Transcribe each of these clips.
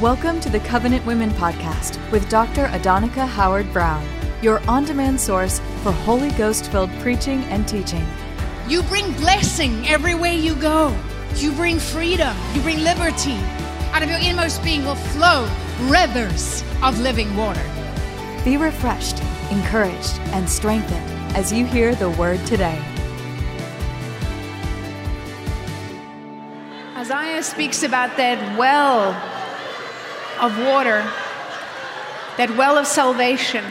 Welcome to the Covenant Women Podcast with Dr. Adonica Howard Browne, your on demand source for Holy Ghost filled preaching and teaching. You bring blessing everywhere you go. You bring freedom. You bring liberty. Out of your inmost being will flow rivers of living water. Be refreshed, encouraged, and strengthened as you hear the word today. Isaiah speaks about that well of water, that well of salvation.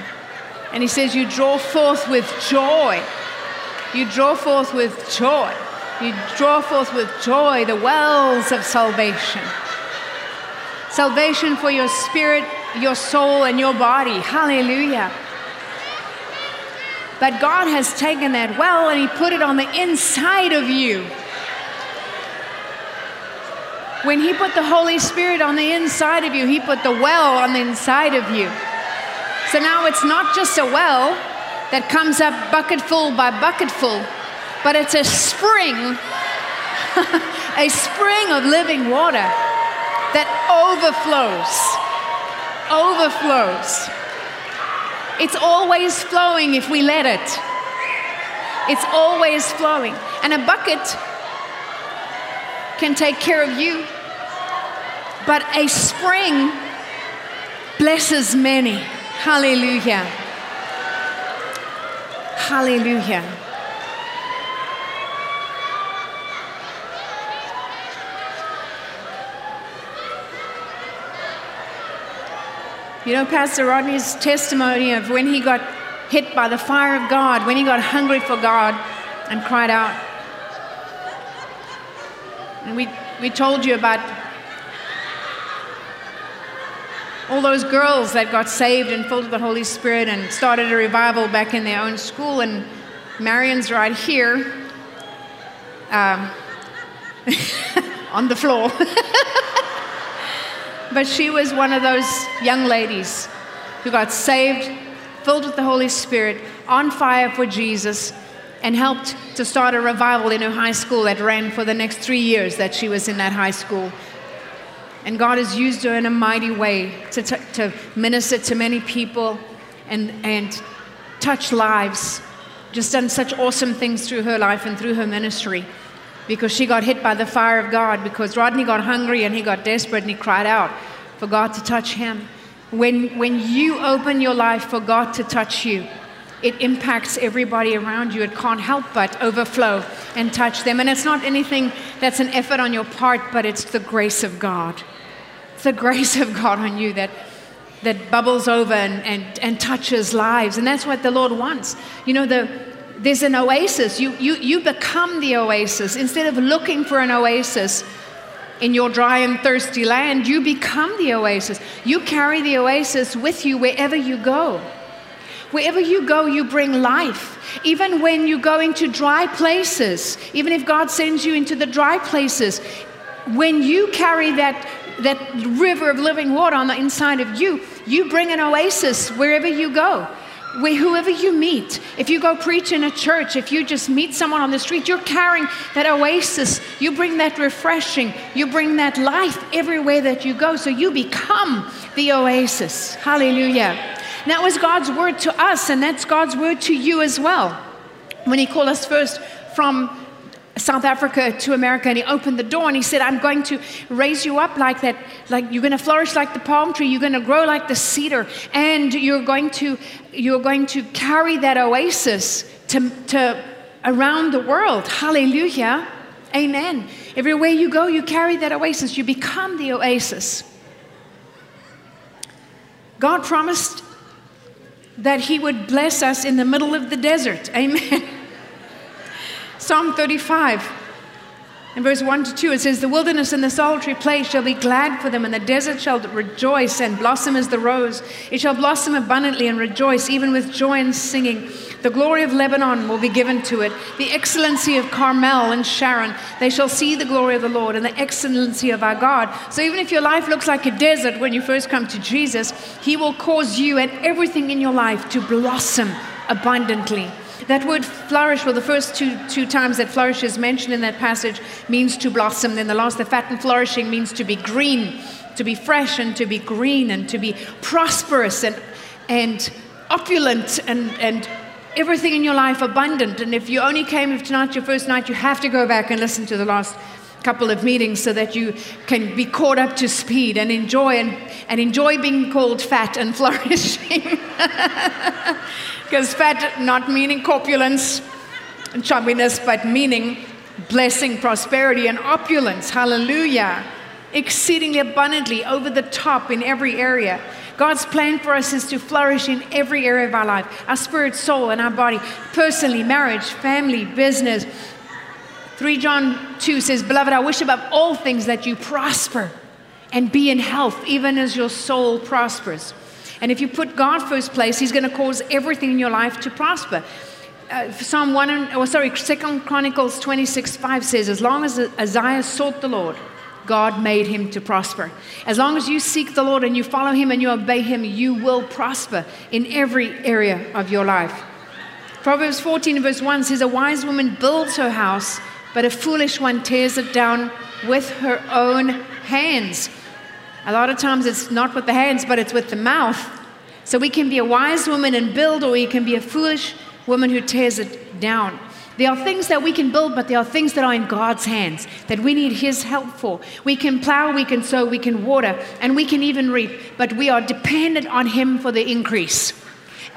And he says, You draw forth with joy. You draw forth with joy. You draw forth with joy the wells of salvation. Salvation for your spirit, your soul, and your body. Hallelujah. But God has taken that well and He put it on the inside of you. When He put the Holy Spirit on the inside of you, He put the well on the inside of you. So now it's not just a well that comes up bucketful by bucketful, but it's a spring, a spring of living water that overflows. Overflows. It's always flowing if we let it. It's always flowing. And a bucket can take care of you. But a spring blesses many. Hallelujah. Hallelujah. You know, Pastor Rodney's testimony of when he got hit by the fire of God, when he got hungry for God and cried out. And we, we told you about all those girls that got saved and filled with the Holy Spirit and started a revival back in their own school. And Marion's right here um, on the floor. but she was one of those young ladies who got saved, filled with the Holy Spirit, on fire for Jesus, and helped to start a revival in her high school that ran for the next three years that she was in that high school. And God has used her in a mighty way to, t- to minister to many people and, and touch lives. Just done such awesome things through her life and through her ministry because she got hit by the fire of God because Rodney got hungry and he got desperate and he cried out for God to touch him. When, when you open your life for God to touch you, it impacts everybody around you. It can't help but overflow and touch them. And it's not anything that's an effort on your part, but it's the grace of God. It's the grace of God on you that, that bubbles over and, and, and touches lives. And that's what the Lord wants. You know, the, there's an oasis. You, you, you become the oasis. Instead of looking for an oasis in your dry and thirsty land, you become the oasis. You carry the oasis with you wherever you go. Wherever you go, you bring life. Even when you go into dry places, even if God sends you into the dry places, when you carry that, that river of living water on the inside of you, you bring an oasis wherever you go. Where, whoever you meet, if you go preach in a church, if you just meet someone on the street, you're carrying that oasis. You bring that refreshing. You bring that life everywhere that you go. So you become the oasis. Hallelujah. That was God's word to us, and that's God's word to you as well. When He called us first from South Africa to America, and He opened the door and He said, I'm going to raise you up like that, like you're going to flourish like the palm tree, you're going to grow like the cedar, and you're going to, you're going to carry that oasis to, to around the world. Hallelujah. Amen. Everywhere you go, you carry that oasis, you become the oasis. God promised that He would bless us in the middle of the desert. Amen. Psalm 35. In verse 1 to 2, it says, The wilderness and the solitary place shall be glad for them, and the desert shall rejoice and blossom as the rose. It shall blossom abundantly and rejoice, even with joy and singing. The glory of Lebanon will be given to it, the excellency of Carmel and Sharon. They shall see the glory of the Lord and the excellency of our God. So even if your life looks like a desert when you first come to Jesus, He will cause you and everything in your life to blossom abundantly. That word flourish, well, the first two, two times that flourish is mentioned in that passage means to blossom. Then the last, the fat and flourishing, means to be green, to be fresh and to be green and to be prosperous and, and opulent and, and everything in your life abundant. And if you only came, if tonight's your first night, you have to go back and listen to the last couple of meetings so that you can be caught up to speed and enjoy and, and enjoy being called fat and flourishing. Because fat not meaning corpulence and chubbiness, but meaning blessing, prosperity, and opulence. Hallelujah. Exceedingly abundantly, over the top in every area. God's plan for us is to flourish in every area of our life our spirit, soul, and our body, personally, marriage, family, business. 3 John 2 says, Beloved, I wish above all things that you prosper and be in health, even as your soul prospers. And if you put God first place, He's going to cause everything in your life to prosper. Uh, Psalm 1, and, oh, sorry, Second Chronicles 26 5 says, As long as Uzziah sought the Lord, God made him to prosper. As long as you seek the Lord and you follow him and you obey him, you will prosper in every area of your life. Proverbs 14, verse 1 says, A wise woman builds her house, but a foolish one tears it down with her own hands. A lot of times it's not with the hands, but it's with the mouth. So we can be a wise woman and build, or we can be a foolish woman who tears it down. There are things that we can build, but there are things that are in God's hands that we need His help for. We can plow, we can sow, we can water, and we can even reap, but we are dependent on Him for the increase.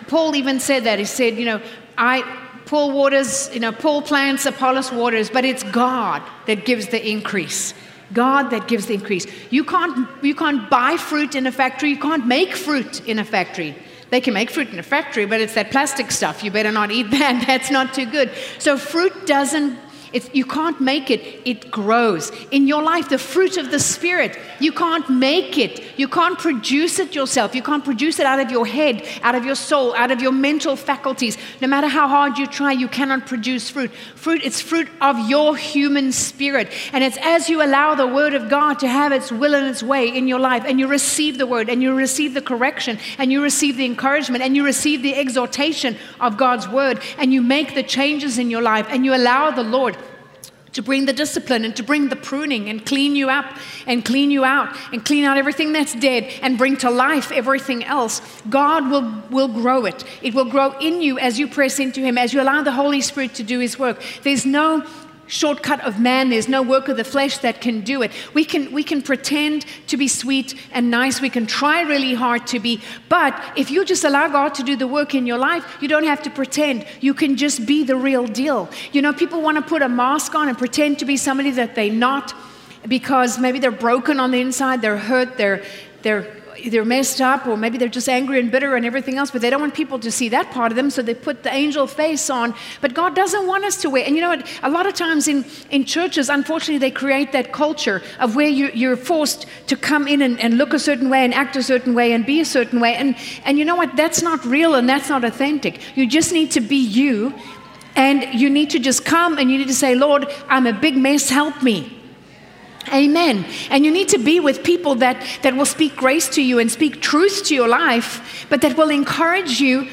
Paul even said that. He said, you know, I, Paul waters, you know, Paul plants, Apollos waters, but it's God that gives the increase. God that gives the increase. You can't, you can't buy fruit in a factory, you can't make fruit in a factory. They can make fruit in a factory, but it's that plastic stuff. You better not eat that. That's not too good. So fruit doesn't it's, you can't make it, it grows. In your life, the fruit of the Spirit, you can't make it. You can't produce it yourself. You can't produce it out of your head, out of your soul, out of your mental faculties. No matter how hard you try, you cannot produce fruit. Fruit, it's fruit of your human spirit. And it's as you allow the Word of God to have its will and its way in your life, and you receive the Word, and you receive the correction, and you receive the encouragement, and you receive the exhortation of God's Word, and you make the changes in your life, and you allow the Lord to bring the discipline and to bring the pruning and clean you up and clean you out and clean out everything that's dead and bring to life everything else. God will, will grow it. It will grow in you as you press into Him, as you allow the Holy Spirit to do His work. There's no shortcut of man. There's no work of the flesh that can do it. We can, we can pretend to be sweet and nice. We can try really hard to be. But if you just allow God to do the work in your life, you don't have to pretend. You can just be the real deal. You know, people want to put a mask on and pretend to be somebody that they're not because maybe they're broken on the inside, they're hurt, they're, they're they're messed up or maybe they're just angry and bitter and everything else, but they don't want people to see that part of them, so they put the angel face on. But God doesn't want us to wear. And you know what? A lot of times in, in churches, unfortunately, they create that culture of where you, you're forced to come in and, and look a certain way and act a certain way and be a certain way. And, and you know what? That's not real and that's not authentic. You just need to be you. And you need to just come and you need to say, Lord, I'm a big mess, help me. Amen. And you need to be with people that, that will speak grace to you and speak truth to your life, but that will encourage you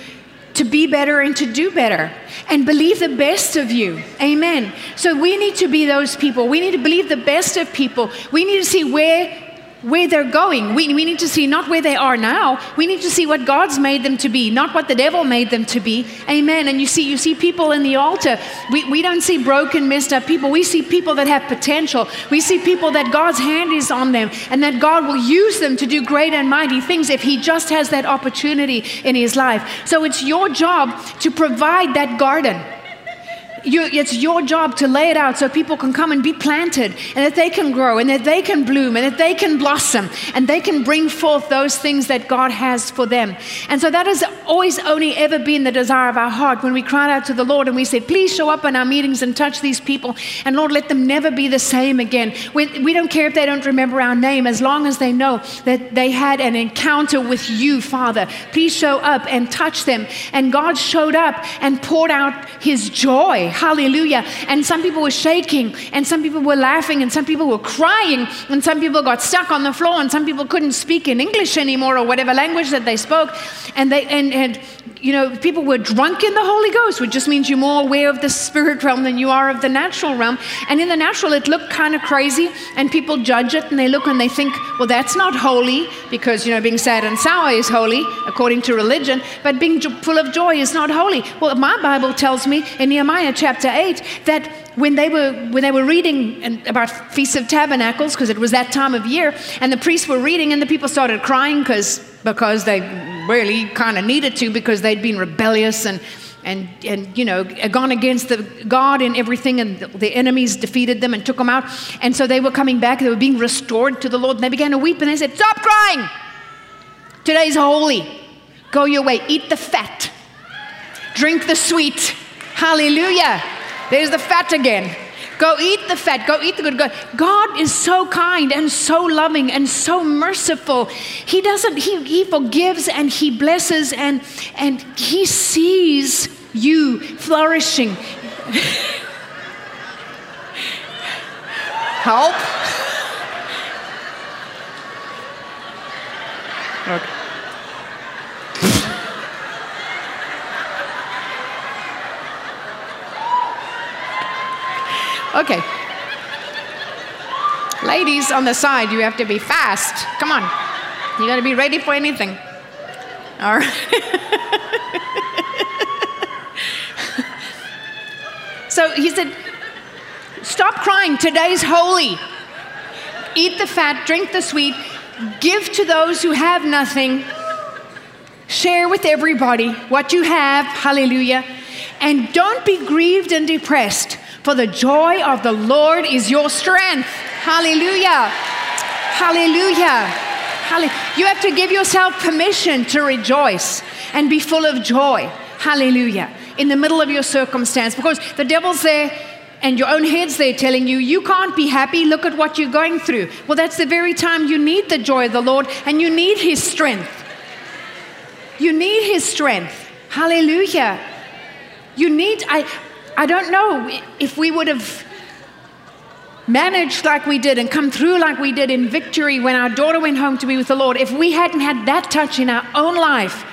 to be better and to do better and believe the best of you. Amen. So we need to be those people. We need to believe the best of people. We need to see where where they're going. We, we need to see not where they are now. We need to see what God's made them to be, not what the devil made them to be. Amen. And you see, you see people in the altar. We, we don't see broken, messed up people. We see people that have potential. We see people that God's hand is on them and that God will use them to do great and mighty things if He just has that opportunity in His life. So it's your job to provide that garden you, it's your job to lay it out so people can come and be planted and that they can grow and that they can bloom and that they can blossom and they can bring forth those things that God has for them. And so that has always only ever been the desire of our heart when we cried out to the Lord and we said, Please show up in our meetings and touch these people. And Lord, let them never be the same again. We, we don't care if they don't remember our name as long as they know that they had an encounter with you, Father. Please show up and touch them. And God showed up and poured out his joy Hallelujah. And some people were shaking, and some people were laughing, and some people were crying, and some people got stuck on the floor, and some people couldn't speak in English anymore or whatever language that they spoke. And, they, and, and you know, people were drunk in the Holy Ghost, which just means you're more aware of the spirit realm than you are of the natural realm. And in the natural, it looked kind of crazy, and people judge it and they look and they think, well, that's not holy because, you know, being sad and sour is holy according to religion, but being full of joy is not holy. Well, my Bible tells me in Nehemiah chapter 8 that when they were when they were reading about feast of tabernacles because it was that time of year and the priests were reading and the people started crying because because they really kind of needed to because they'd been rebellious and and, and you know gone against the god and everything and the enemies defeated them and took them out. And so they were coming back they were being restored to the lord and they began to weep and they said stop crying! Today's holy. Go your way. Eat the fat. Drink the sweet. Hallelujah. There's the fat again Go eat the fat. Go eat the good. God. God is so kind and so loving and so merciful. He doesn't, he, he forgives and he blesses and, and he sees you flourishing. Help. Okay. Okay. Ladies on the side, you have to be fast. Come on. You got to be ready for anything. All right. so he said, Stop crying. Today's holy. Eat the fat, drink the sweet, give to those who have nothing, share with everybody what you have. Hallelujah. And don't be grieved and depressed for the joy of the Lord is your strength. Hallelujah. Hallelujah. Hallelujah. You have to give yourself permission to rejoice and be full of joy. Hallelujah. In the middle of your circumstance, because the devil's there and your own head's there telling you, you can't be happy. Look at what you're going through. Well, that's the very time you need the joy of the Lord and you need his strength. You need his strength. Hallelujah. You need, I, I don't know if we would have managed like we did and come through like we did in victory when our daughter went home to be with the Lord, if we hadn't had that touch in our own life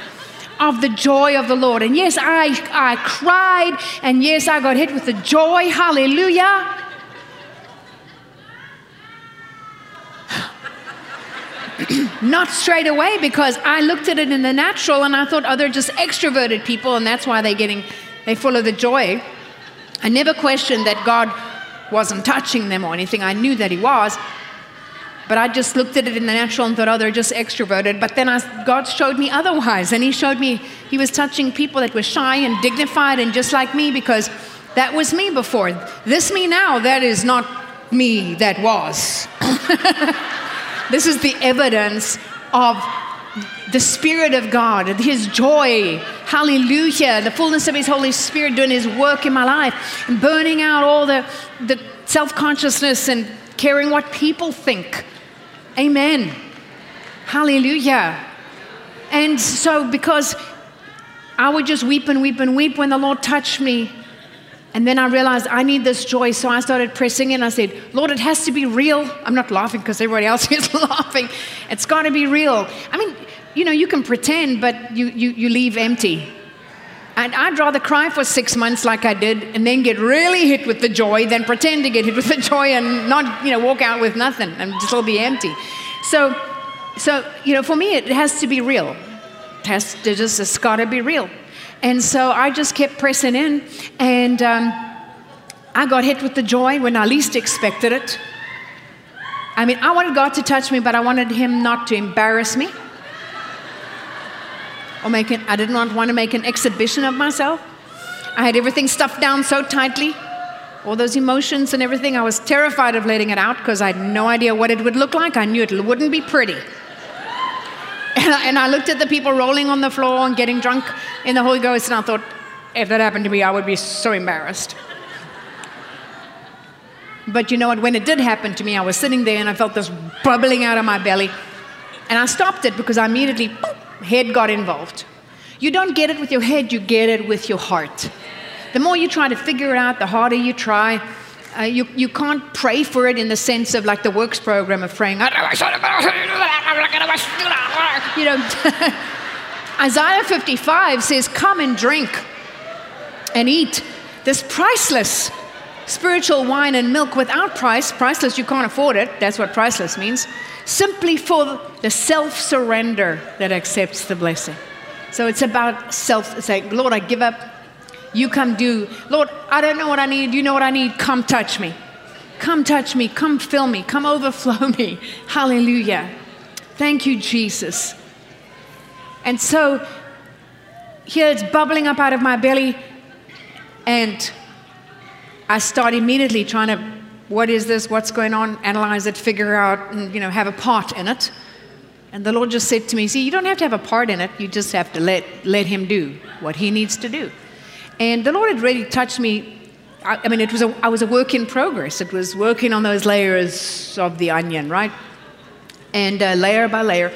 of the joy of the Lord. And yes, I, I cried, and yes, I got hit with the joy. Hallelujah. Not straight away because I looked at it in the natural and I thought, oh, they're just extroverted people, and that's why they're getting, they're full of the joy. I never questioned that God wasn't touching them or anything. I knew that He was. But I just looked at it in the natural and thought, oh, they're just extroverted. But then I, God showed me otherwise. And He showed me He was touching people that were shy and dignified and just like me because that was me before. This me now, that is not me that was. this is the evidence of the Spirit of God, His joy, hallelujah, the fullness of His Holy Spirit doing His work in my life, and burning out all the, the self consciousness and caring what people think. Amen. Hallelujah. And so, because I would just weep and weep and weep when the Lord touched me. And then I realized I need this joy, so I started pressing in. I said, Lord, it has to be real. I'm not laughing because everybody else is laughing. It's got to be real. I mean, you know, you can pretend, but you, you, you leave empty. And I'd rather cry for six months like I did and then get really hit with the joy than pretend to get hit with the joy and not, you know, walk out with nothing and just all be empty. So, so you know, for me, it has to be real. It has to just, it's got to be real. And so I just kept pressing in and um, I got hit with the joy when I least expected it. I mean, I wanted God to touch me, but I wanted Him not to embarrass me or make it, I didn't want, want to make an exhibition of myself. I had everything stuffed down so tightly, all those emotions and everything. I was terrified of letting it out because I had no idea what it would look like. I knew it wouldn't be pretty. And I, and I looked at the people rolling on the floor and getting drunk in the Holy Ghost, and I thought, if that happened to me, I would be so embarrassed. But you know what? When it did happen to me, I was sitting there and I felt this bubbling out of my belly. And I stopped it because I immediately, boop, head got involved. You don't get it with your head, you get it with your heart. The more you try to figure it out, the harder you try. Uh, you, you can't pray for it in the sense of like the works program of praying, you know, Isaiah 55 says, Come and drink and eat this priceless spiritual wine and milk without price. Priceless, you can't afford it. That's what priceless means. Simply for the self surrender that accepts the blessing. So it's about self saying, Lord, I give up. You come do. Lord, I don't know what I need. You know what I need. Come touch me. Come touch me. Come fill me. Come overflow me. Hallelujah. Thank you, Jesus. And so here it's bubbling up out of my belly. And I start immediately trying to, what is this? What's going on? Analyze it, figure out, and you know, have a part in it. And the Lord just said to me, See, you don't have to have a part in it. You just have to let, let Him do what He needs to do. And the Lord had really touched me. I, I mean, it was a, I was a work in progress. It was working on those layers of the onion, right? And uh, layer by layer.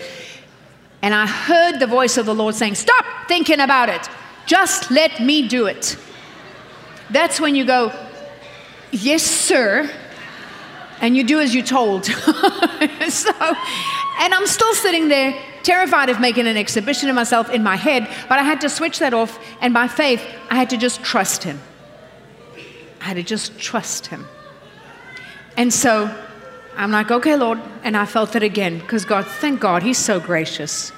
And I heard the voice of the Lord saying, Stop thinking about it. Just let me do it. That's when you go, Yes, sir. And you do as you're told. so, and I'm still sitting there, terrified of making an exhibition of myself in my head, but I had to switch that off. And by faith, I had to just trust Him. I had to just trust Him. And so I'm like, okay, Lord. And I felt it again because God, thank God, He's so gracious.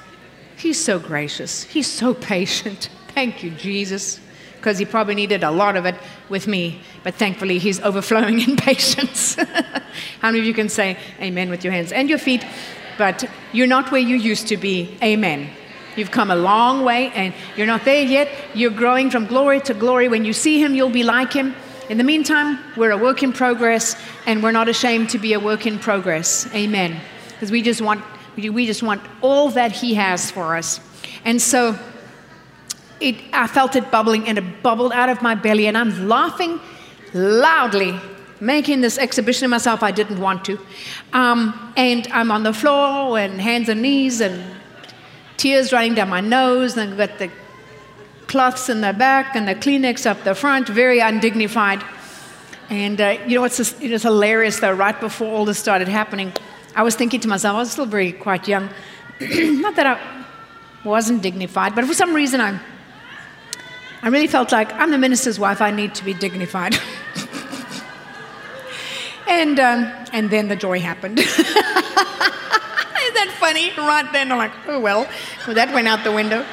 He's so gracious. He's so patient. Thank you, Jesus because he probably needed a lot of it with me. But thankfully, he's overflowing in patience. How many of you can say amen with your hands and your feet? But you're not where you used to be. Amen. You've come a long way and you're not there yet. You're growing from glory to glory. When you see him, you'll be like him. In the meantime, we're a work in progress and we're not ashamed to be a work in progress. Amen. Because we just want we just want all that he has for us. And so it, I felt it bubbling and it bubbled out of my belly, and I'm laughing loudly, making this exhibition of myself I didn't want to. Um, and I'm on the floor and hands and knees and tears running down my nose, and I've got the cloths in the back and the Kleenex up the front, very undignified. And uh, you know what's just, it was hilarious though, right before all this started happening, I was thinking to myself, I was still very quite young. Not that I wasn't dignified, but for some reason I I really felt like I'm the minister's wife, I need to be dignified. and, um, and then the joy happened. Isn't that funny? Right then, I'm like, oh well. well that went out the window.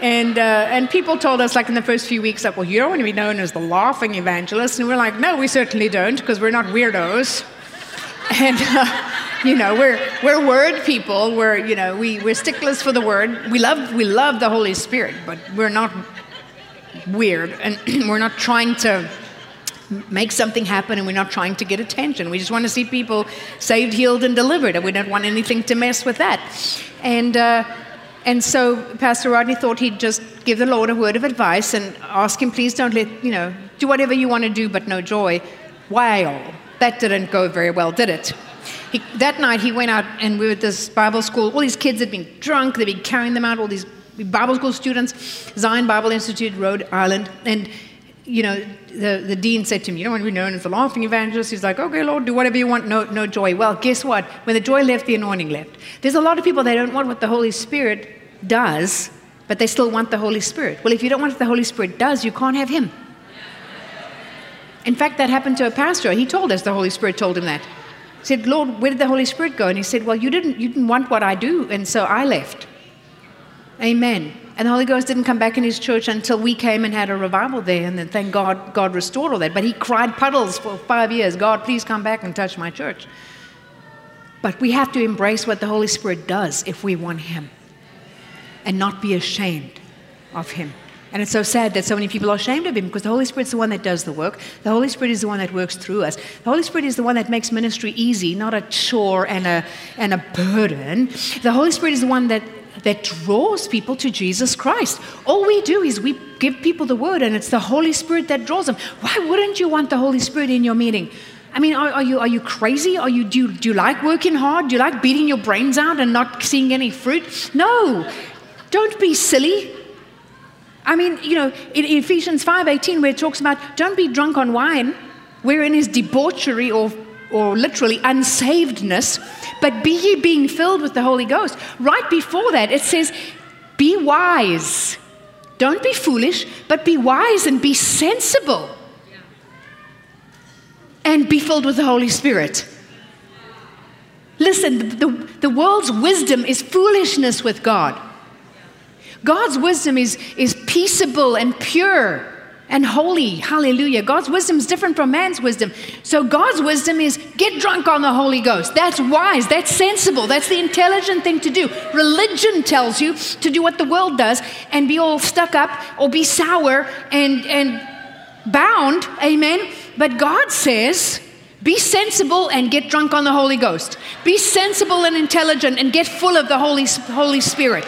And, uh, and people told us, like in the first few weeks, that, well, you don't want to be known as the laughing evangelist. And we're like, no, we certainly don't, because we're not weirdos. And, uh, you know, we're, we're word people. We're, you know, we, we're sticklers for the word. We love, we love the Holy Spirit, but we're not weird. And we're not trying to make something happen and we're not trying to get attention. We just want to see people saved, healed, and delivered. And we don't want anything to mess with that. And, uh, and so Pastor Rodney thought he'd just give the Lord a word of advice and ask him, please don't let, you know, do whatever you want to do, but no joy. Well, that didn't go very well, did it? He, that night he went out and we were at this Bible school. All these kids had been drunk, they'd been carrying them out, all these Bible school students, Zion Bible Institute, Rhode Island, and you know, the, the dean said to me, You don't want to be known as the laughing evangelist. He's like, Okay, Lord, do whatever you want, no, no joy. Well, guess what? When the joy left, the anointing left. There's a lot of people, they don't want what the Holy Spirit does, but they still want the Holy Spirit. Well, if you don't want what the Holy Spirit does, you can't have Him. In fact, that happened to a pastor. He told us the Holy Spirit told him that. He said, Lord, where did the Holy Spirit go? And he said, Well, you didn't, you didn't want what I do, and so I left. Amen. And the Holy Ghost didn't come back in his church until we came and had a revival there. And then thank God, God restored all that. But he cried puddles for five years God, please come back and touch my church. But we have to embrace what the Holy Spirit does if we want him and not be ashamed of him. And it's so sad that so many people are ashamed of him because the Holy Spirit's the one that does the work. The Holy Spirit is the one that works through us. The Holy Spirit is the one that makes ministry easy, not a chore and a, and a burden. The Holy Spirit is the one that that draws people to Jesus Christ. All we do is we give people the word, and it's the Holy Spirit that draws them. Why wouldn't you want the Holy Spirit in your meeting? I mean, are, are, you, are you crazy? Are you, do, you, do you like working hard? Do you like beating your brains out and not seeing any fruit? No, don't be silly. I mean, you know, in Ephesians 5:18, where it talks about don't be drunk on wine, wherein is debauchery or or literally unsaved,ness, but be ye being filled with the Holy Ghost. Right before that, it says, Be wise. Don't be foolish, but be wise and be sensible. And be filled with the Holy Spirit. Listen, the, the world's wisdom is foolishness with God. God's wisdom is, is peaceable and pure and holy. Hallelujah. God's wisdom is different from man's wisdom. So God's wisdom is get drunk on the Holy Ghost. That's wise. That's sensible. That's the intelligent thing to do. Religion tells you to do what the world does and be all stuck up or be sour and, and bound. Amen. But God says, be sensible and get drunk on the Holy Ghost. Be sensible and intelligent and get full of the Holy, Holy Spirit.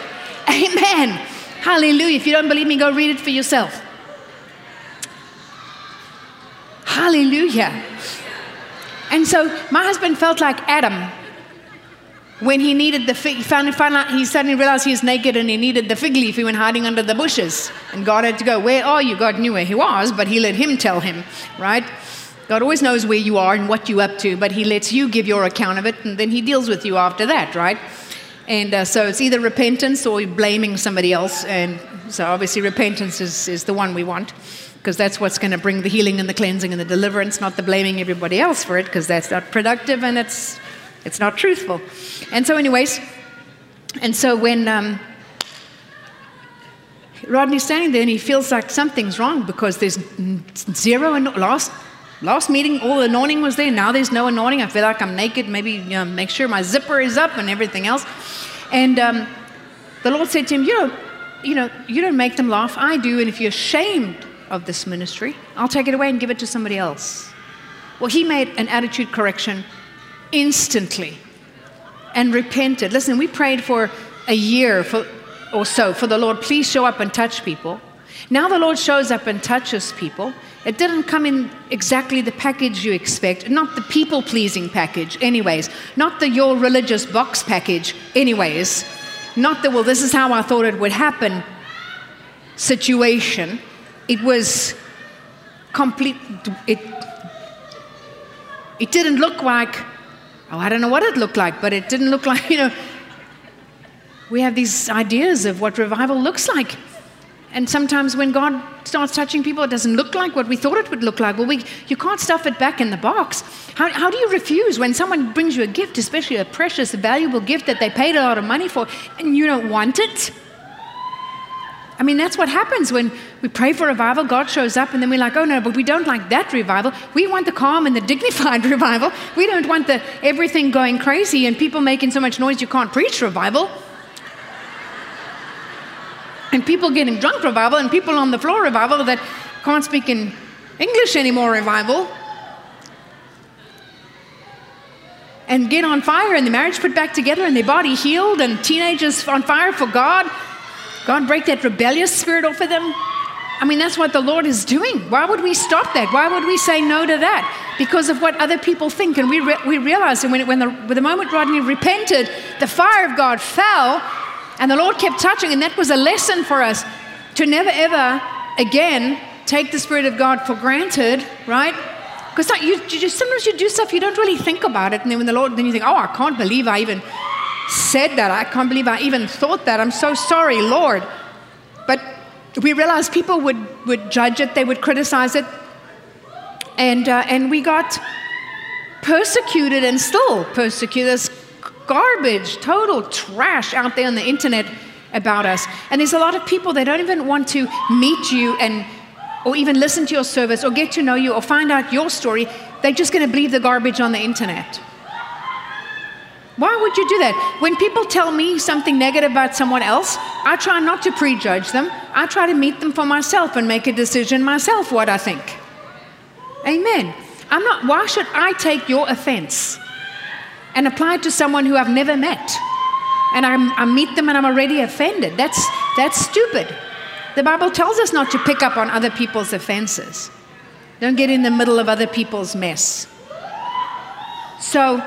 Amen. Hallelujah. If you don't believe me, go read it for yourself. Hallelujah. And so my husband felt like Adam when he needed the fig. He, found, found out, he suddenly realized he was naked and he needed the fig leaf. He went hiding under the bushes. And God had to go, Where are you? God knew where he was, but he let him tell him, right? God always knows where you are and what you're up to, but he lets you give your account of it and then he deals with you after that, right? And uh, so it's either repentance or blaming somebody else. And so obviously, repentance is, is the one we want because that's what's going to bring the healing and the cleansing and the deliverance, not the blaming everybody else for it, because that's not productive and it's, it's not truthful. And so, anyways, and so when um, Rodney's standing there and he feels like something's wrong because there's zero, and last, last meeting, all the anointing was there. Now there's no anointing. I feel like I'm naked. Maybe you know, make sure my zipper is up and everything else. And um, the Lord said to him, you know, you know, you don't make them laugh. I do. And if you're ashamed of this ministry. I'll take it away and give it to somebody else. Well, he made an attitude correction instantly and repented. Listen, we prayed for a year for, or so for the Lord, please show up and touch people. Now the Lord shows up and touches people. It didn't come in exactly the package you expect, not the people pleasing package, anyways, not the your religious box package, anyways, not the well, this is how I thought it would happen situation it was complete. It, it didn't look like, oh, I don't know what it looked like, but it didn't look like, you know, we have these ideas of what revival looks like. And sometimes when God starts touching people, it doesn't look like what we thought it would look like. Well, we, you can't stuff it back in the box. How, how do you refuse when someone brings you a gift, especially a precious, valuable gift that they paid a lot of money for, and you don't want it? I mean, that's what happens when we pray for revival. God shows up, and then we're like, oh no, but we don't like that revival. We want the calm and the dignified revival. We don't want the everything going crazy and people making so much noise you can't preach revival. And people getting drunk revival, and people on the floor revival that can't speak in English anymore revival. And get on fire, and the marriage put back together, and their body healed, and teenagers on fire for God God break that rebellious spirit off of them? I mean, that's what the Lord is doing. Why would we stop that? Why would we say no to that? Because of what other people think. And we, re- we realized when, it, when, the, when the moment Rodney repented, the fire of God fell and the Lord kept touching. And that was a lesson for us to never, ever again take the Spirit of God for granted, right? Because sometimes you do stuff you don't really think about it. And then when the Lord, then you think, oh, I can't believe I even said that. I can't believe I even thought that. I'm so sorry, Lord. But we realized people would, would judge it, they would criticize it. And, uh, and we got persecuted and still persecuted. There's garbage, total trash out there on the internet about us. And there's a lot of people that don't even want to meet you and or even listen to your service or get to know you or find out your story. They're just going to believe the garbage on the internet. Why would you do that? When people tell me something negative about someone else, I try not to prejudge them. I try to meet them for myself and make a decision myself what I think. Amen. I'm not, why should I take your offense and apply it to someone who I've never met? And I, I meet them and I'm already offended. That's, that's stupid. The Bible tells us not to pick up on other people's offenses. Don't get in the middle of other people's mess. So,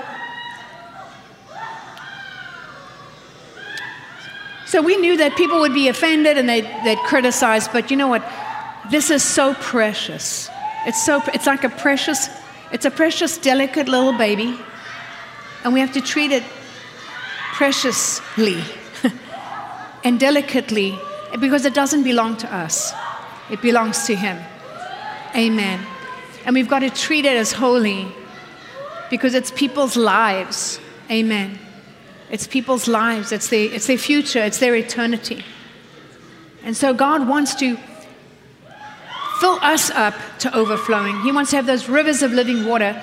So we knew that people would be offended and they'd, they'd criticize, but you know what? This is so precious. It's, so, it's like a precious, it's a precious, delicate little baby, and we have to treat it preciously. and delicately because it doesn't belong to us, it belongs to Him. Amen. And we've got to treat it as holy because it's people's lives. Amen. It's people's lives, it's their, it's their future, it's their eternity. And so God wants to fill us up to overflowing. He wants to have those rivers of living water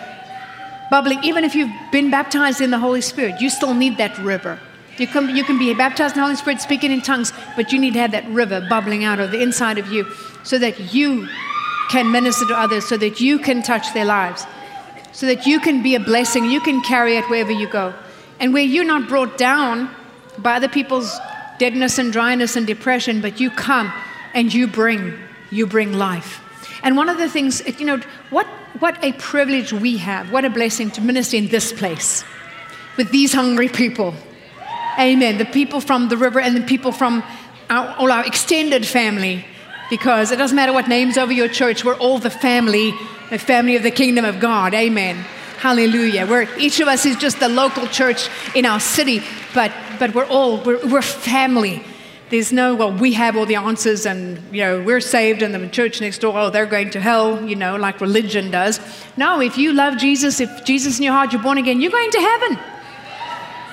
bubbling. Even if you've been baptized in the Holy Spirit, you still need that river. You can, you can be baptized in the Holy Spirit, speaking in tongues, but you need to have that river bubbling out of the inside of you so that you can minister to others, so that you can touch their lives, so that you can be a blessing. You can carry it wherever you go. And where you're not brought down by other people's deadness and dryness and depression, but you come and you bring, you bring life. And one of the things, you know, what, what a privilege we have, what a blessing to minister in this place with these hungry people. Amen. The people from the river and the people from our, all our extended family, because it doesn't matter what names over your church, we're all the family, the family of the kingdom of God. Amen. Hallelujah. We're, each of us is just the local church in our city, but, but we're all, we're, we're family. There's no, well, we have all the answers and, you know, we're saved and the church next door, oh, they're going to hell, you know, like religion does. No, if you love Jesus, if Jesus in your heart, you're born again, you're going to heaven.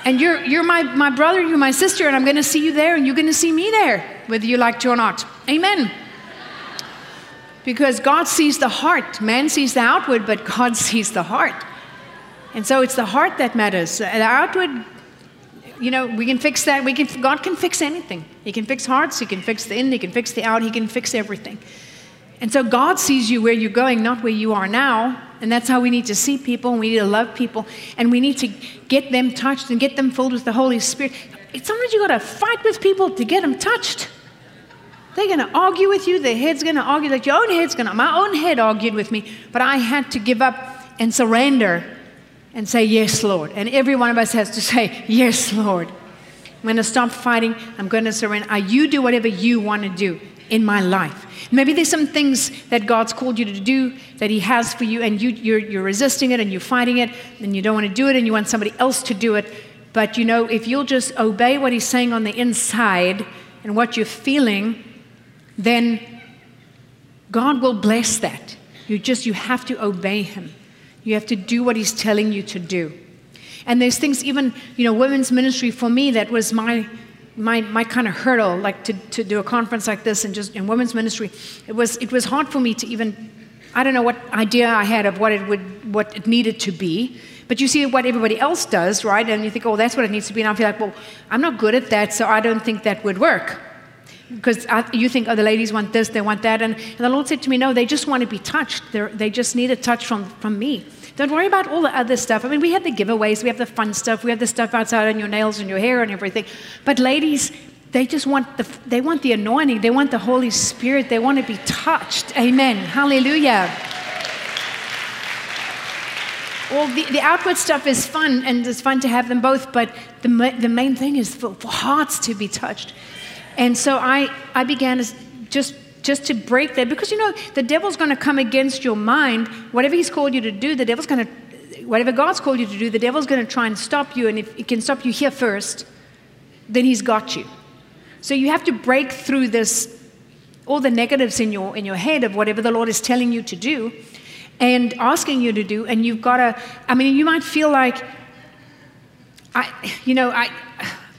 And you're, you're my, my brother, you're my sister, and I'm going to see you there and you're going to see me there, whether you like to or not. Amen. Because God sees the heart. Man sees the outward, but God sees the heart. And so it's the heart that matters. Uh, the outward, you know, we can fix that. We can, God can fix anything. He can fix hearts, He can fix the in, He can fix the out, He can fix everything. And so God sees you where you're going, not where you are now. And that's how we need to see people, and we need to love people, and we need to get them touched and get them filled with the Holy Spirit. Sometimes you got to fight with people to get them touched. They're going to argue with you. Their head's going to argue. Like your own head's to. My own head argued with me, but I had to give up and surrender and say, Yes, Lord. And every one of us has to say, Yes, Lord. I'm going to stop fighting. I'm going to surrender. You do whatever you want to do in my life. Maybe there's some things that God's called you to do that He has for you, and you, you're, you're resisting it and you're fighting it, and you don't want to do it, and you want somebody else to do it. But you know, if you'll just obey what He's saying on the inside and what you're feeling, then God will bless that. You just you have to obey Him. You have to do what He's telling you to do. And there's things, even, you know, women's ministry for me, that was my my, my kind of hurdle, like to, to do a conference like this and just in women's ministry, it was, it was hard for me to even, I don't know what idea I had of what it would, what it needed to be. But you see what everybody else does, right? And you think, oh, that's what it needs to be. And I feel like, well, I'm not good at that, so I don't think that would work. Because you think, oh, the ladies want this, they want that. And, and the Lord said to me, no, they just want to be touched. They're, they just need a touch from, from me. Don't worry about all the other stuff. I mean, we have the giveaways, we have the fun stuff, we have the stuff outside on your nails and your hair and everything. But ladies, they just want the they want the anointing, they want the Holy Spirit, they want to be touched. Amen. Hallelujah. Well, the, the outward stuff is fun, and it's fun to have them both, but the, the main thing is for, for hearts to be touched. And so I, I began just just to break that. Because you know the devil's going to come against your mind. Whatever he's called you to do the devil's going to whatever god's called you to do the devil's going to try and stop you. And if he can stop you here first then he's got you. So you have to break through this all the negatives in your in your head of whatever the lord is telling you to do and asking you to do. And you've got to i mean you might feel like i you know i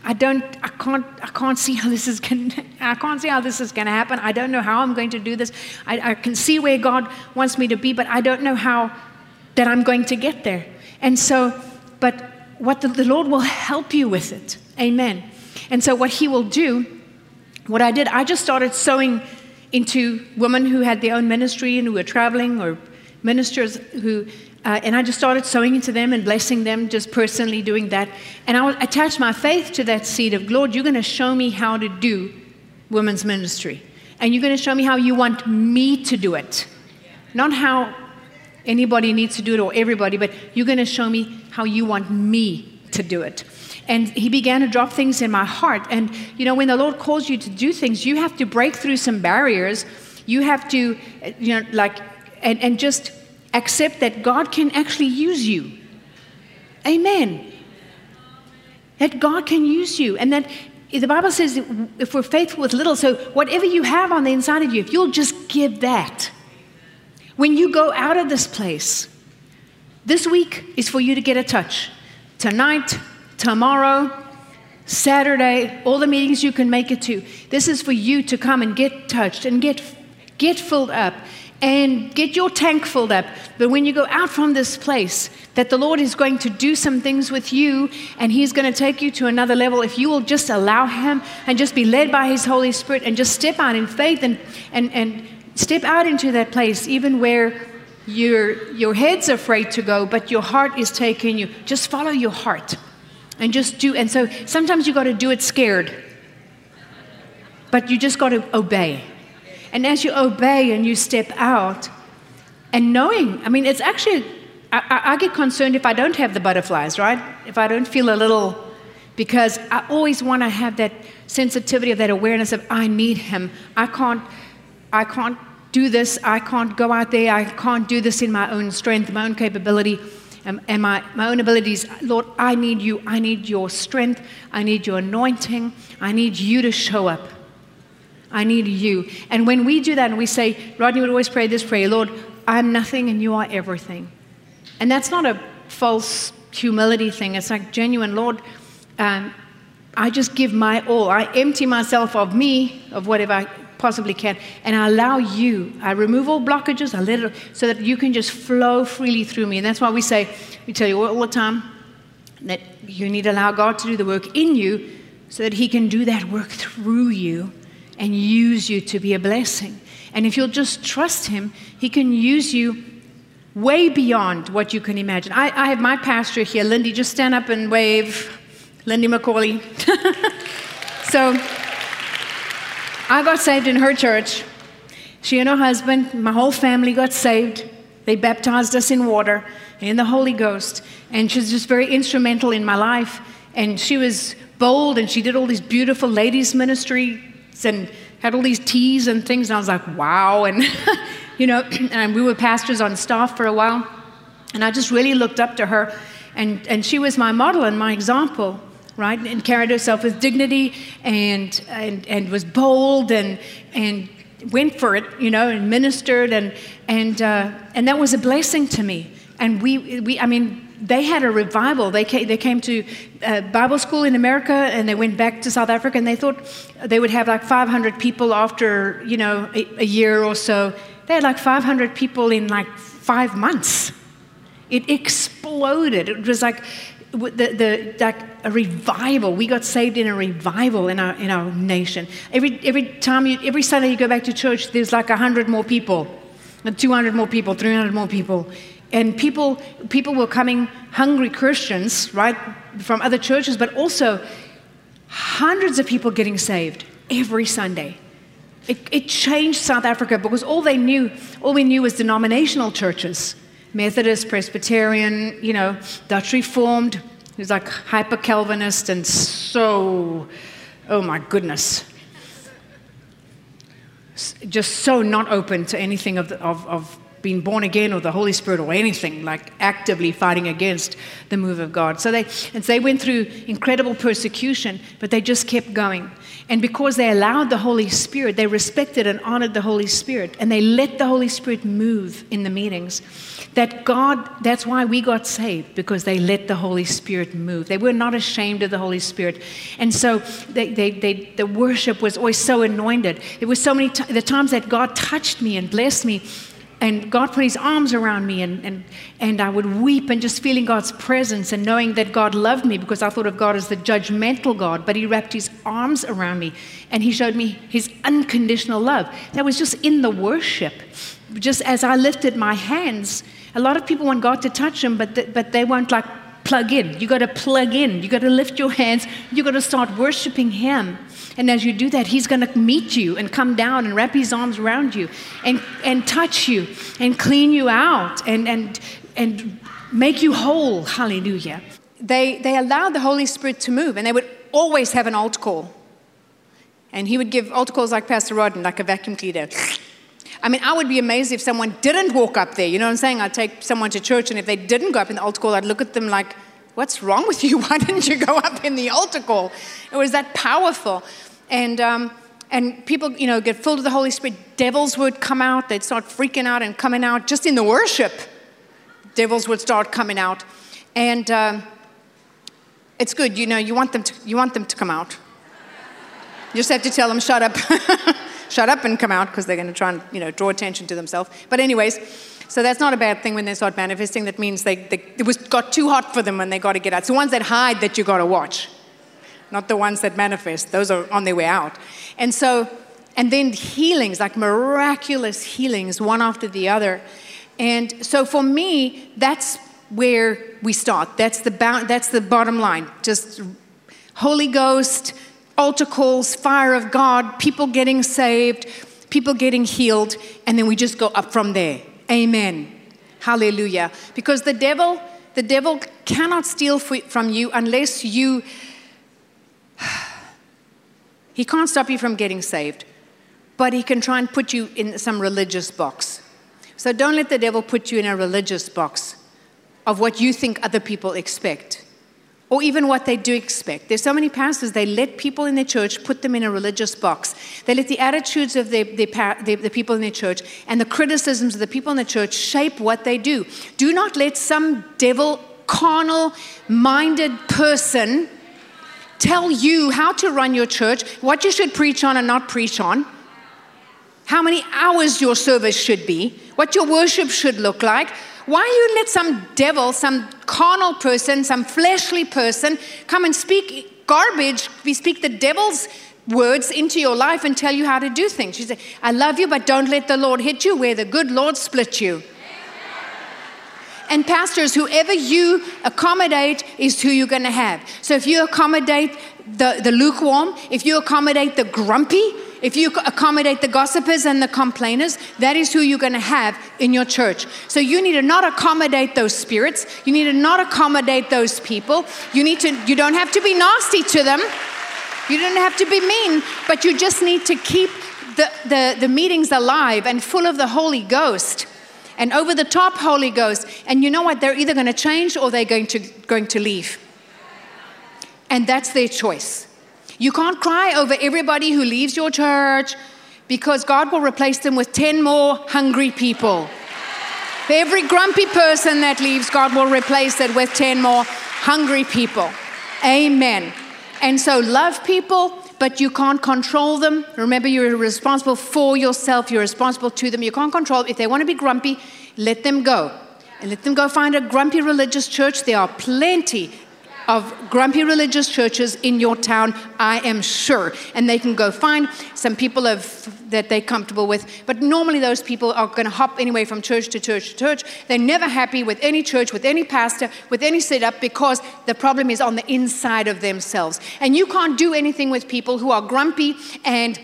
I don't, I can't, I can't see how this is going. I can't see how this is going to happen. I don't know how I'm going to do this. I, I can see where God wants me to be, but I don't know how that I'm going to get there. And so, but what the, the Lord will help you with it. Amen. And so, what He will do, what I did, I just started sowing into women who had their own ministry and who were traveling, or ministers who uh, and I just started sowing into them and blessing them, just personally doing that. And I attached my faith to that seed of, Lord, you're going to show me how to do women's ministry. And you're going to show me how you want me to do it. Not how anybody needs to do it or everybody, but you're going to show me how you want me to do it. And he began to drop things in my heart. And, you know, when the Lord calls you to do things, you have to break through some barriers. You have to, you know, like, and, and just accept that God can actually use you. Amen. That God can use you and that the Bible says if we're faithful with little, so whatever you have on the inside of you, if you'll just give that, when you go out of this place, this week is for you to get a touch. Tonight, tomorrow, Saturday, all the meetings you can make it to. This is for you to come and get touched and get, get filled up and get your tank filled up. But when you go out from this place, that the Lord is going to do some things with you and He's going to take you to another level. If you will just allow Him and just be led by His Holy Spirit and just step out in faith and, and, and step out into that place, even where your, your head's afraid to go, but your heart is taking you. Just follow your heart and just do. And so sometimes you got to do it scared, but you just got to obey. And as you obey and you step out, and knowing, I mean, it's actually, I, I, get concerned if I don't have the butterflies, right? If I don't feel a little, because I always want to have that sensitivity of that awareness of I need Him. I can't, I can't do this. I can't go out there. I can't do this in my own strength, my own capability and, and my, my own abilities. Lord, I need you. I need your strength. I need your anointing. I need you to show up. I need you. And when we do that and we say, Rodney would always pray this prayer Lord, I'm nothing and you are everything. And that's not a false humility thing. It's like genuine, Lord, um, I just give my all. I empty myself of me, of whatever I possibly can, and I allow you. I remove all blockages. I let it so that you can just flow freely through me. And that's why we say, we tell you all the time that you need to allow God to do the work in you so that He can do that work through you and use you to be a blessing. And if you'll just trust Him, He can use you way beyond what you can imagine. I, I have my pastor here, Lyndie. Just stand up and wave. Lyndie McCauley. so I got saved in her church. She and her husband, my whole family got saved. They baptized us in water in the Holy Ghost. And she's just very instrumental in my life. And she was bold and she did all these beautiful ladies' ministries and had all these teas and things. And I was like, wow. And, you know, and we were pastors on staff for a while. And I just really looked up to her. And, and she was my model and my example right? And carried herself with dignity and, and, and was bold and, and went for it, you know, and ministered. And, and, uh, and that was a blessing to me. And we, we I mean, they had a revival. They came, they came to uh, Bible school in America and they went back to South Africa and they thought they would have like 500 people after, you know, a, a year or so. They had like 500 people in like five months. It exploded. It was like the, the, like a revival. We got saved in a revival in our, in our nation. Every, every time you, every Sunday you go back to church, there's like 100 more people, 200 more people, 300 more people. And people, people were coming hungry Christians, right, from other churches, but also hundreds of people getting saved every Sunday. It, it changed South Africa because all they knew, all we knew was denominational churches. Methodist, Presbyterian, you know, Dutch Reformed. He was like hyper Calvinist and so, oh my goodness, just so not open to anything of, the, of, of being born again or the Holy Spirit or anything, like actively fighting against the move of God. So they, and so they went through incredible persecution, but they just kept going. And because they allowed the Holy Spirit, they respected and honored the Holy Spirit, and they let the Holy Spirit move in the meetings. That God, that's why we got saved, because they let the Holy Spirit move. They were not ashamed of the Holy Spirit. And so they, they, they, the worship was always so anointed. It was so many t- the times that God touched me and blessed me and God put his arms around me, and, and, and I would weep and just feeling God's presence and knowing that God loved me because I thought of God as the judgmental God, but he wrapped his arms around me and he showed me his unconditional love. That was just in the worship. Just as I lifted my hands, a lot of people want God to touch them, but, but they won't like plug in. You got to plug in. You got to lift your hands. You got to start worshiping Him. And as you do that, He's going to meet you and come down and wrap His arms around you and, and touch you and clean you out and, and, and make you whole. Hallelujah. They, they allowed the Holy Spirit to move, and they would always have an altar call. And he would give altar calls like Pastor Rodden, like a vacuum cleaner. I mean, I would be amazed if someone didn't walk up there. You know what I'm saying? I'd take someone to church, and if they didn't go up in the altar call, I'd look at them like, What's wrong with you? Why didn't you go up in the altar call? It was that powerful. And, um, and people, you know, get filled with the Holy Spirit. Devils would come out. They'd start freaking out and coming out just in the worship. Devils would start coming out. And um, it's good, you know, you want, them to, you want them to come out. You just have to tell them, shut up. shut up and come out because they're going to try and, you know, draw attention to themselves. But anyways, so that's not a bad thing when they start manifesting. That means they, they, it was, got too hot for them and they got to get out. The ones that hide that you got to watch, not the ones that manifest. Those are on their way out. And so, and then healings, like miraculous healings, one after the other. And so for me, that's where we start. That's the, that's the bottom line. Just Holy Ghost, altar calls, fire of God, people getting saved, people getting healed, and then we just go up from there. Amen. Hallelujah. Because the devil, the devil cannot steal from you unless you he can't stop you from getting saved, but he can try and put you in some religious box. So don't let the devil put you in a religious box of what you think other people expect or even what they do expect. There's so many pastors, they let people in their church put them in a religious box. They let the attitudes of their, the people in their church and the criticisms of the people in the church shape what they do. Do not let some devil, carnal minded person tell you how to run your church, what you should preach on and not preach on, how many hours your service should be, what your worship should look like, why you let some devil, some carnal person, some fleshly person come and speak garbage? We speak the devil's words into your life and tell you how to do things. She said, I love you, but don't let the Lord hit you where the good Lord split you. And pastors, whoever you accommodate is who you're going to have. So if you accommodate the, the lukewarm, if you accommodate the grumpy, if you accommodate the gossipers and the complainers, that is who you're going to have in your church. So you need to not accommodate those spirits. You need to not accommodate those people. You need to you don't have to be nasty to them. You don't have to be mean, but you just need to keep the, the, the meetings alive and full of the Holy Ghost and over the top Holy Ghost. And you know what? They're either going to change or they're going to, going to leave. And that's their choice. You can't cry over everybody who leaves your church because God will replace them with 10 more hungry people. For every grumpy person that leaves, God will replace it with 10 more hungry people. Amen. And so love people, but you can't control them. Remember, you're responsible for yourself, you're responsible to them. You can't control. If they want to be grumpy, let them go. And let them go find a grumpy religious church. There are plenty of grumpy religious churches in your town, I am sure. And they can go find some people of, that they're comfortable with. But normally, those people are going to hop anyway from church to church to church. They're never happy with any church, with any pastor, with any setup because the problem is on the inside of themselves. And you can't do anything with people who are grumpy and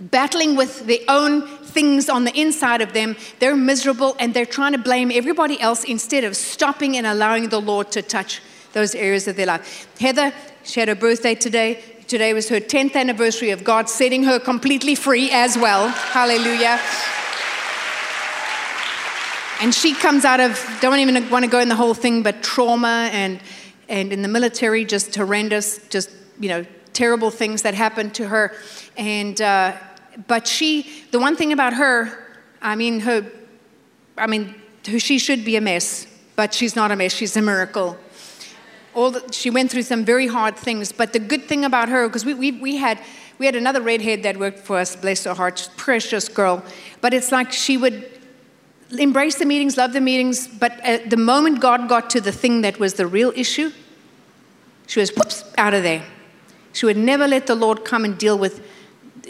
battling with their own things on the inside of them. They're miserable and they're trying to blame everybody else instead of stopping and allowing the Lord to touch those areas of their life. Heather, she had her birthday today. Today was her 10th anniversary of God setting her completely free as well. Hallelujah. And she comes out of, don't even want to go in the whole thing, but trauma and, and in the military, just horrendous, just, you know, terrible things that happened to her. And, uh, but she, the one thing about her, I mean, her, I mean, she should be a mess, but she's not a mess, she's a miracle all the, she went through some very hard things. But the good thing about her, because we, we, we, had, we had another redhead that worked for us, bless her heart, precious girl. But it's like she would embrace the meetings, love the meetings, but at the moment God got to the thing that was the real issue, she was whoops, out of there. She would never let the Lord come and deal with,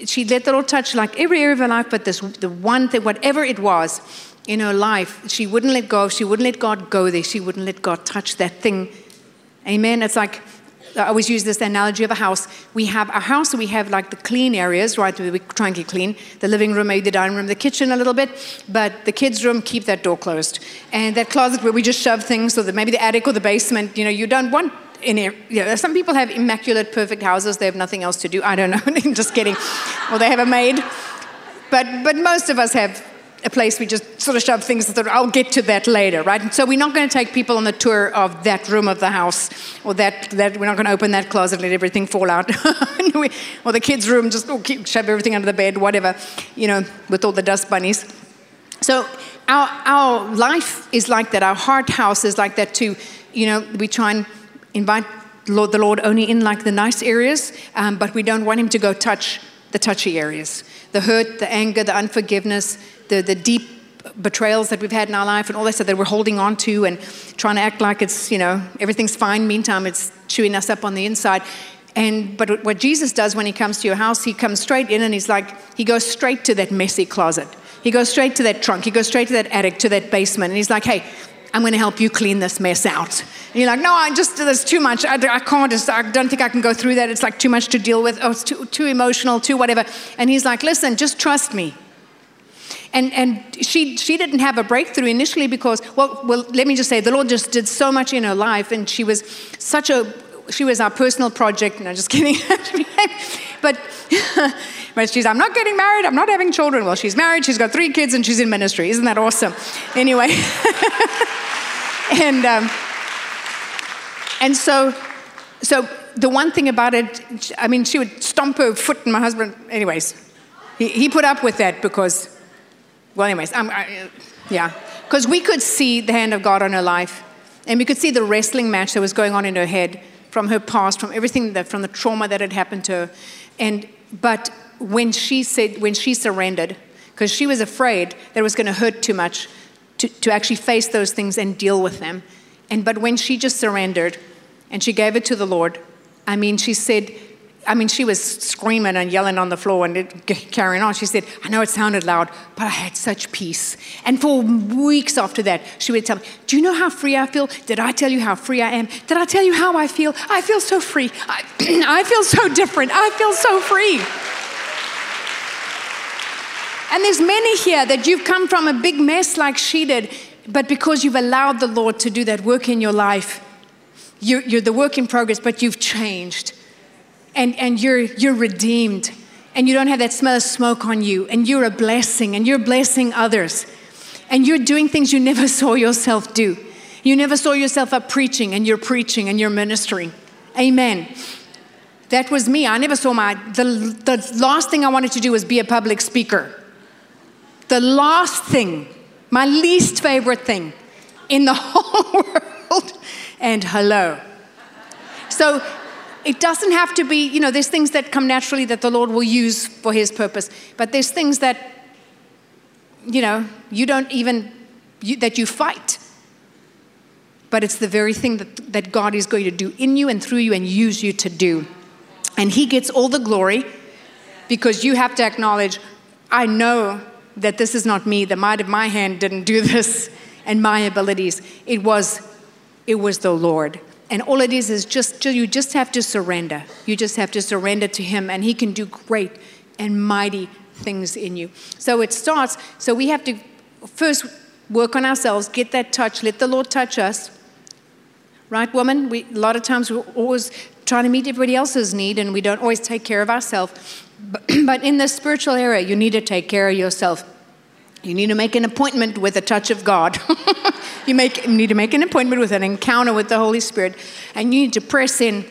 she'd let the Lord touch like every area of her life, but this, the one thing, whatever it was in her life, she wouldn't let go. She wouldn't let God go there. She wouldn't let God touch that thing Amen. It's like I always use this analogy of a house. We have a house, we have like the clean areas, right? We try and keep clean. The living room, maybe the dining room, the kitchen a little bit, but the kids' room, keep that door closed. And that closet where we just shove things, or the, maybe the attic or the basement, you know, you don't want in. You know, some people have immaculate, perfect houses. They have nothing else to do. I don't know. I'm just kidding. or they have a maid. But, but most of us have a place we just sort of shove things that I'll get to that later, right? And so we're not going to take people on the tour of that room of the house or that, that we're not going to open that closet and let everything fall out. or the kids' room, just oh, keep, shove everything under the bed, whatever, you know, with all the dust bunnies. So our, our life is like that. Our heart house is like that too. You know, we try and invite Lord, the Lord only in like the nice areas, um, but we don't want Him to go touch the touchy areas the hurt, the anger, the unforgiveness, the, the deep betrayals that we've had in our life and all that stuff that we're holding on to and trying to act like it's, you know, everything's fine. Meantime, it's chewing us up on the inside. And but what Jesus does when he comes to your house, he comes straight in and he's like, he goes straight to that messy closet. He goes straight to that trunk. He goes straight to that attic, to that basement. And he's like, hey, I'm going to help you clean this mess out. And you're like, no, I just, there's too much. I, I can't, just, I don't think I can go through that. It's like too much to deal with. Oh, it's too, too emotional, too whatever. And he's like, listen, just trust me. And, and she, she didn't have a breakthrough initially because, well, well, let me just say, the Lord just did so much in her life, and she was such a, she was our personal project. No, just kidding. but, but she's, I'm not getting married, I'm not having children. Well, she's married, she's got three kids, and she's in ministry. Isn't that awesome? Anyway. and, um, and so, so the one thing about it, I mean, she would stomp her foot in my husband. Anyways, he, he put up with that because well, anyways, um, I, yeah. Because we could see the hand of God on her life, and we could see the wrestling match that was going on in her head from her past, from everything that, from the trauma that had happened to her. And, but when she said, when she surrendered, because she was afraid that it was going to hurt too much to, to actually face those things and deal with them. And, but when she just surrendered and she gave it to the Lord, I mean, she said, I mean, she was screaming and yelling on the floor and carrying on. She said, I know it sounded loud, but I had such peace. And for weeks after that, she would tell me, Do you know how free I feel? Did I tell you how free I am? Did I tell you how I feel? I feel so free. I, I feel so different. I feel so free. And there's many here that you've come from a big mess like she did, but because you've allowed the Lord to do that work in your life, you're, you're the work in progress, but you've changed and, and you're, you're redeemed and you don't have that smell of smoke on you and you're a blessing and you're blessing others and you're doing things you never saw yourself do. You never saw yourself up preaching and you're preaching and you're ministering. Amen. That was me. I never saw my, the, the last thing I wanted to do was be a public speaker. The last thing, my least favorite thing in the whole world. And hello. So it doesn't have to be, you know, there's things that come naturally that the Lord will use for His purpose, but there's things that, you know, you don't even, you, that you fight. But it's the very thing that, that God is going to do in you and through you and use you to do. And He gets all the glory because you have to acknowledge, I know that this is not me, the might of my hand didn't do this and my abilities. It was, it was the Lord. And all it is is just, you just have to surrender. You just have to surrender to Him, and He can do great and mighty things in you. So it starts, so we have to first work on ourselves, get that touch, let the Lord touch us. Right, woman? We, a lot of times we're always trying to meet everybody else's need, and we don't always take care of ourselves. But, but in the spiritual area, you need to take care of yourself. You need to make an appointment with the touch of God. you, make, you need to make an appointment with an encounter with the Holy Spirit, and you need to press in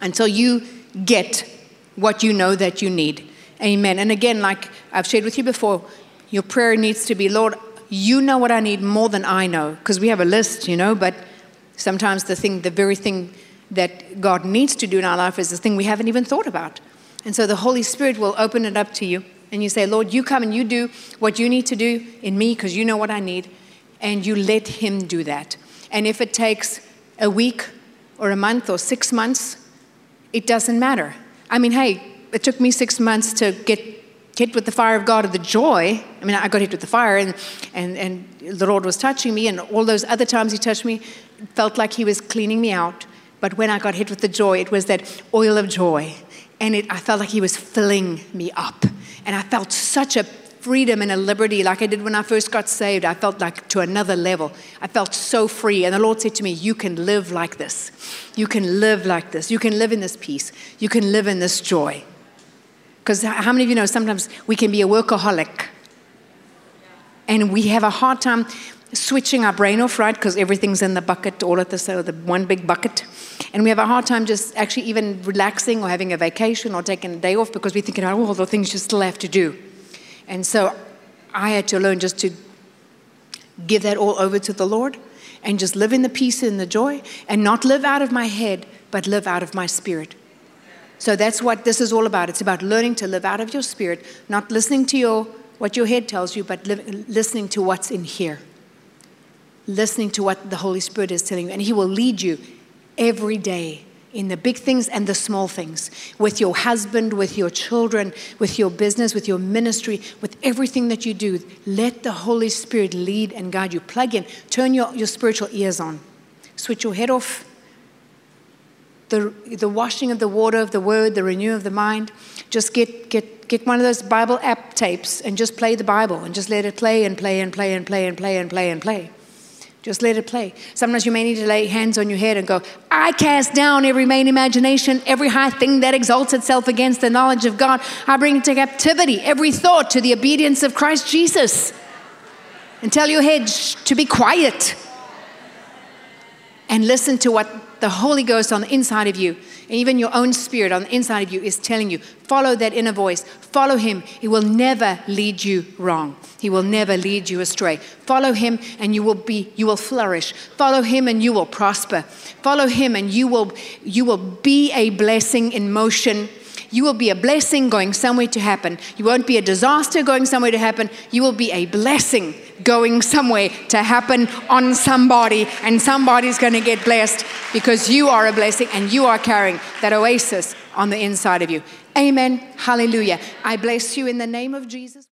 until you get what you know that you need. Amen. And again, like I've shared with you before, your prayer needs to be, Lord, you know what I need more than I know, because we have a list, you know, but sometimes the thing, the very thing that God needs to do in our life is the thing we haven't even thought about. And so the Holy Spirit will open it up to you and you say, Lord, you come and you do what you need to do in me because you know what I need, and you let Him do that. And if it takes a week or a month or six months, it doesn't matter. I mean, hey, it took me six months to get hit with the fire of God of the joy. I mean, I got hit with the fire, and, and, and the Lord was touching me, and all those other times He touched me, felt like He was cleaning me out. But when I got hit with the joy, it was that oil of joy. And it, I felt like He was filling me up. And I felt such a freedom and a liberty like I did when I first got saved. I felt like to another level. I felt so free. And the Lord said to me, You can live like this. You can live like this. You can live in this peace. You can live in this joy. Because how many of you know sometimes we can be a workaholic? And we have a hard time switching our brain off, right? Because everything's in the bucket all at the so the one big bucket. And we have a hard time just actually even relaxing or having a vacation or taking a day off because we're thinking, oh, all the things you still have to do. And so I had to learn just to give that all over to the Lord and just live in the peace and the joy and not live out of my head, but live out of my spirit. So that's what this is all about. It's about learning to live out of your spirit, not listening to your what your head tells you, but li- listening to what's in here. Listening to what the Holy Spirit is telling you, and He will lead you every day in the big things and the small things with your husband, with your children, with your business, with your ministry, with everything that you do. Let the Holy Spirit lead and guide you. Plug in, turn your, your spiritual ears on, switch your head off. The, the washing of the water of the word, the renew of the mind. Just get, get, get one of those Bible app tapes and just play the Bible and just let it play and play and play and play and play and play and play. Just let it play. Sometimes you may need to lay hands on your head and go, I cast down every vain imagination, every high thing that exalts itself against the knowledge of God. I bring into captivity every thought to the obedience of Christ Jesus. And tell your head to be quiet and listen to what the Holy Ghost on the inside of you, and even your own spirit on the inside of you, is telling you. Follow that inner voice. Follow Him. He will never lead you wrong. He will never lead you astray. Follow Him, and you will be, you will flourish. Follow Him, and you will prosper. Follow Him, and you will, you will be a blessing in motion. You will be a blessing going somewhere to happen. You won't be a disaster going somewhere to happen. You will be a blessing going somewhere to happen on somebody, and somebody's going to get blessed because you are a blessing and you are carrying that oasis on the inside of you. Amen. Hallelujah. I bless you in the name of Jesus.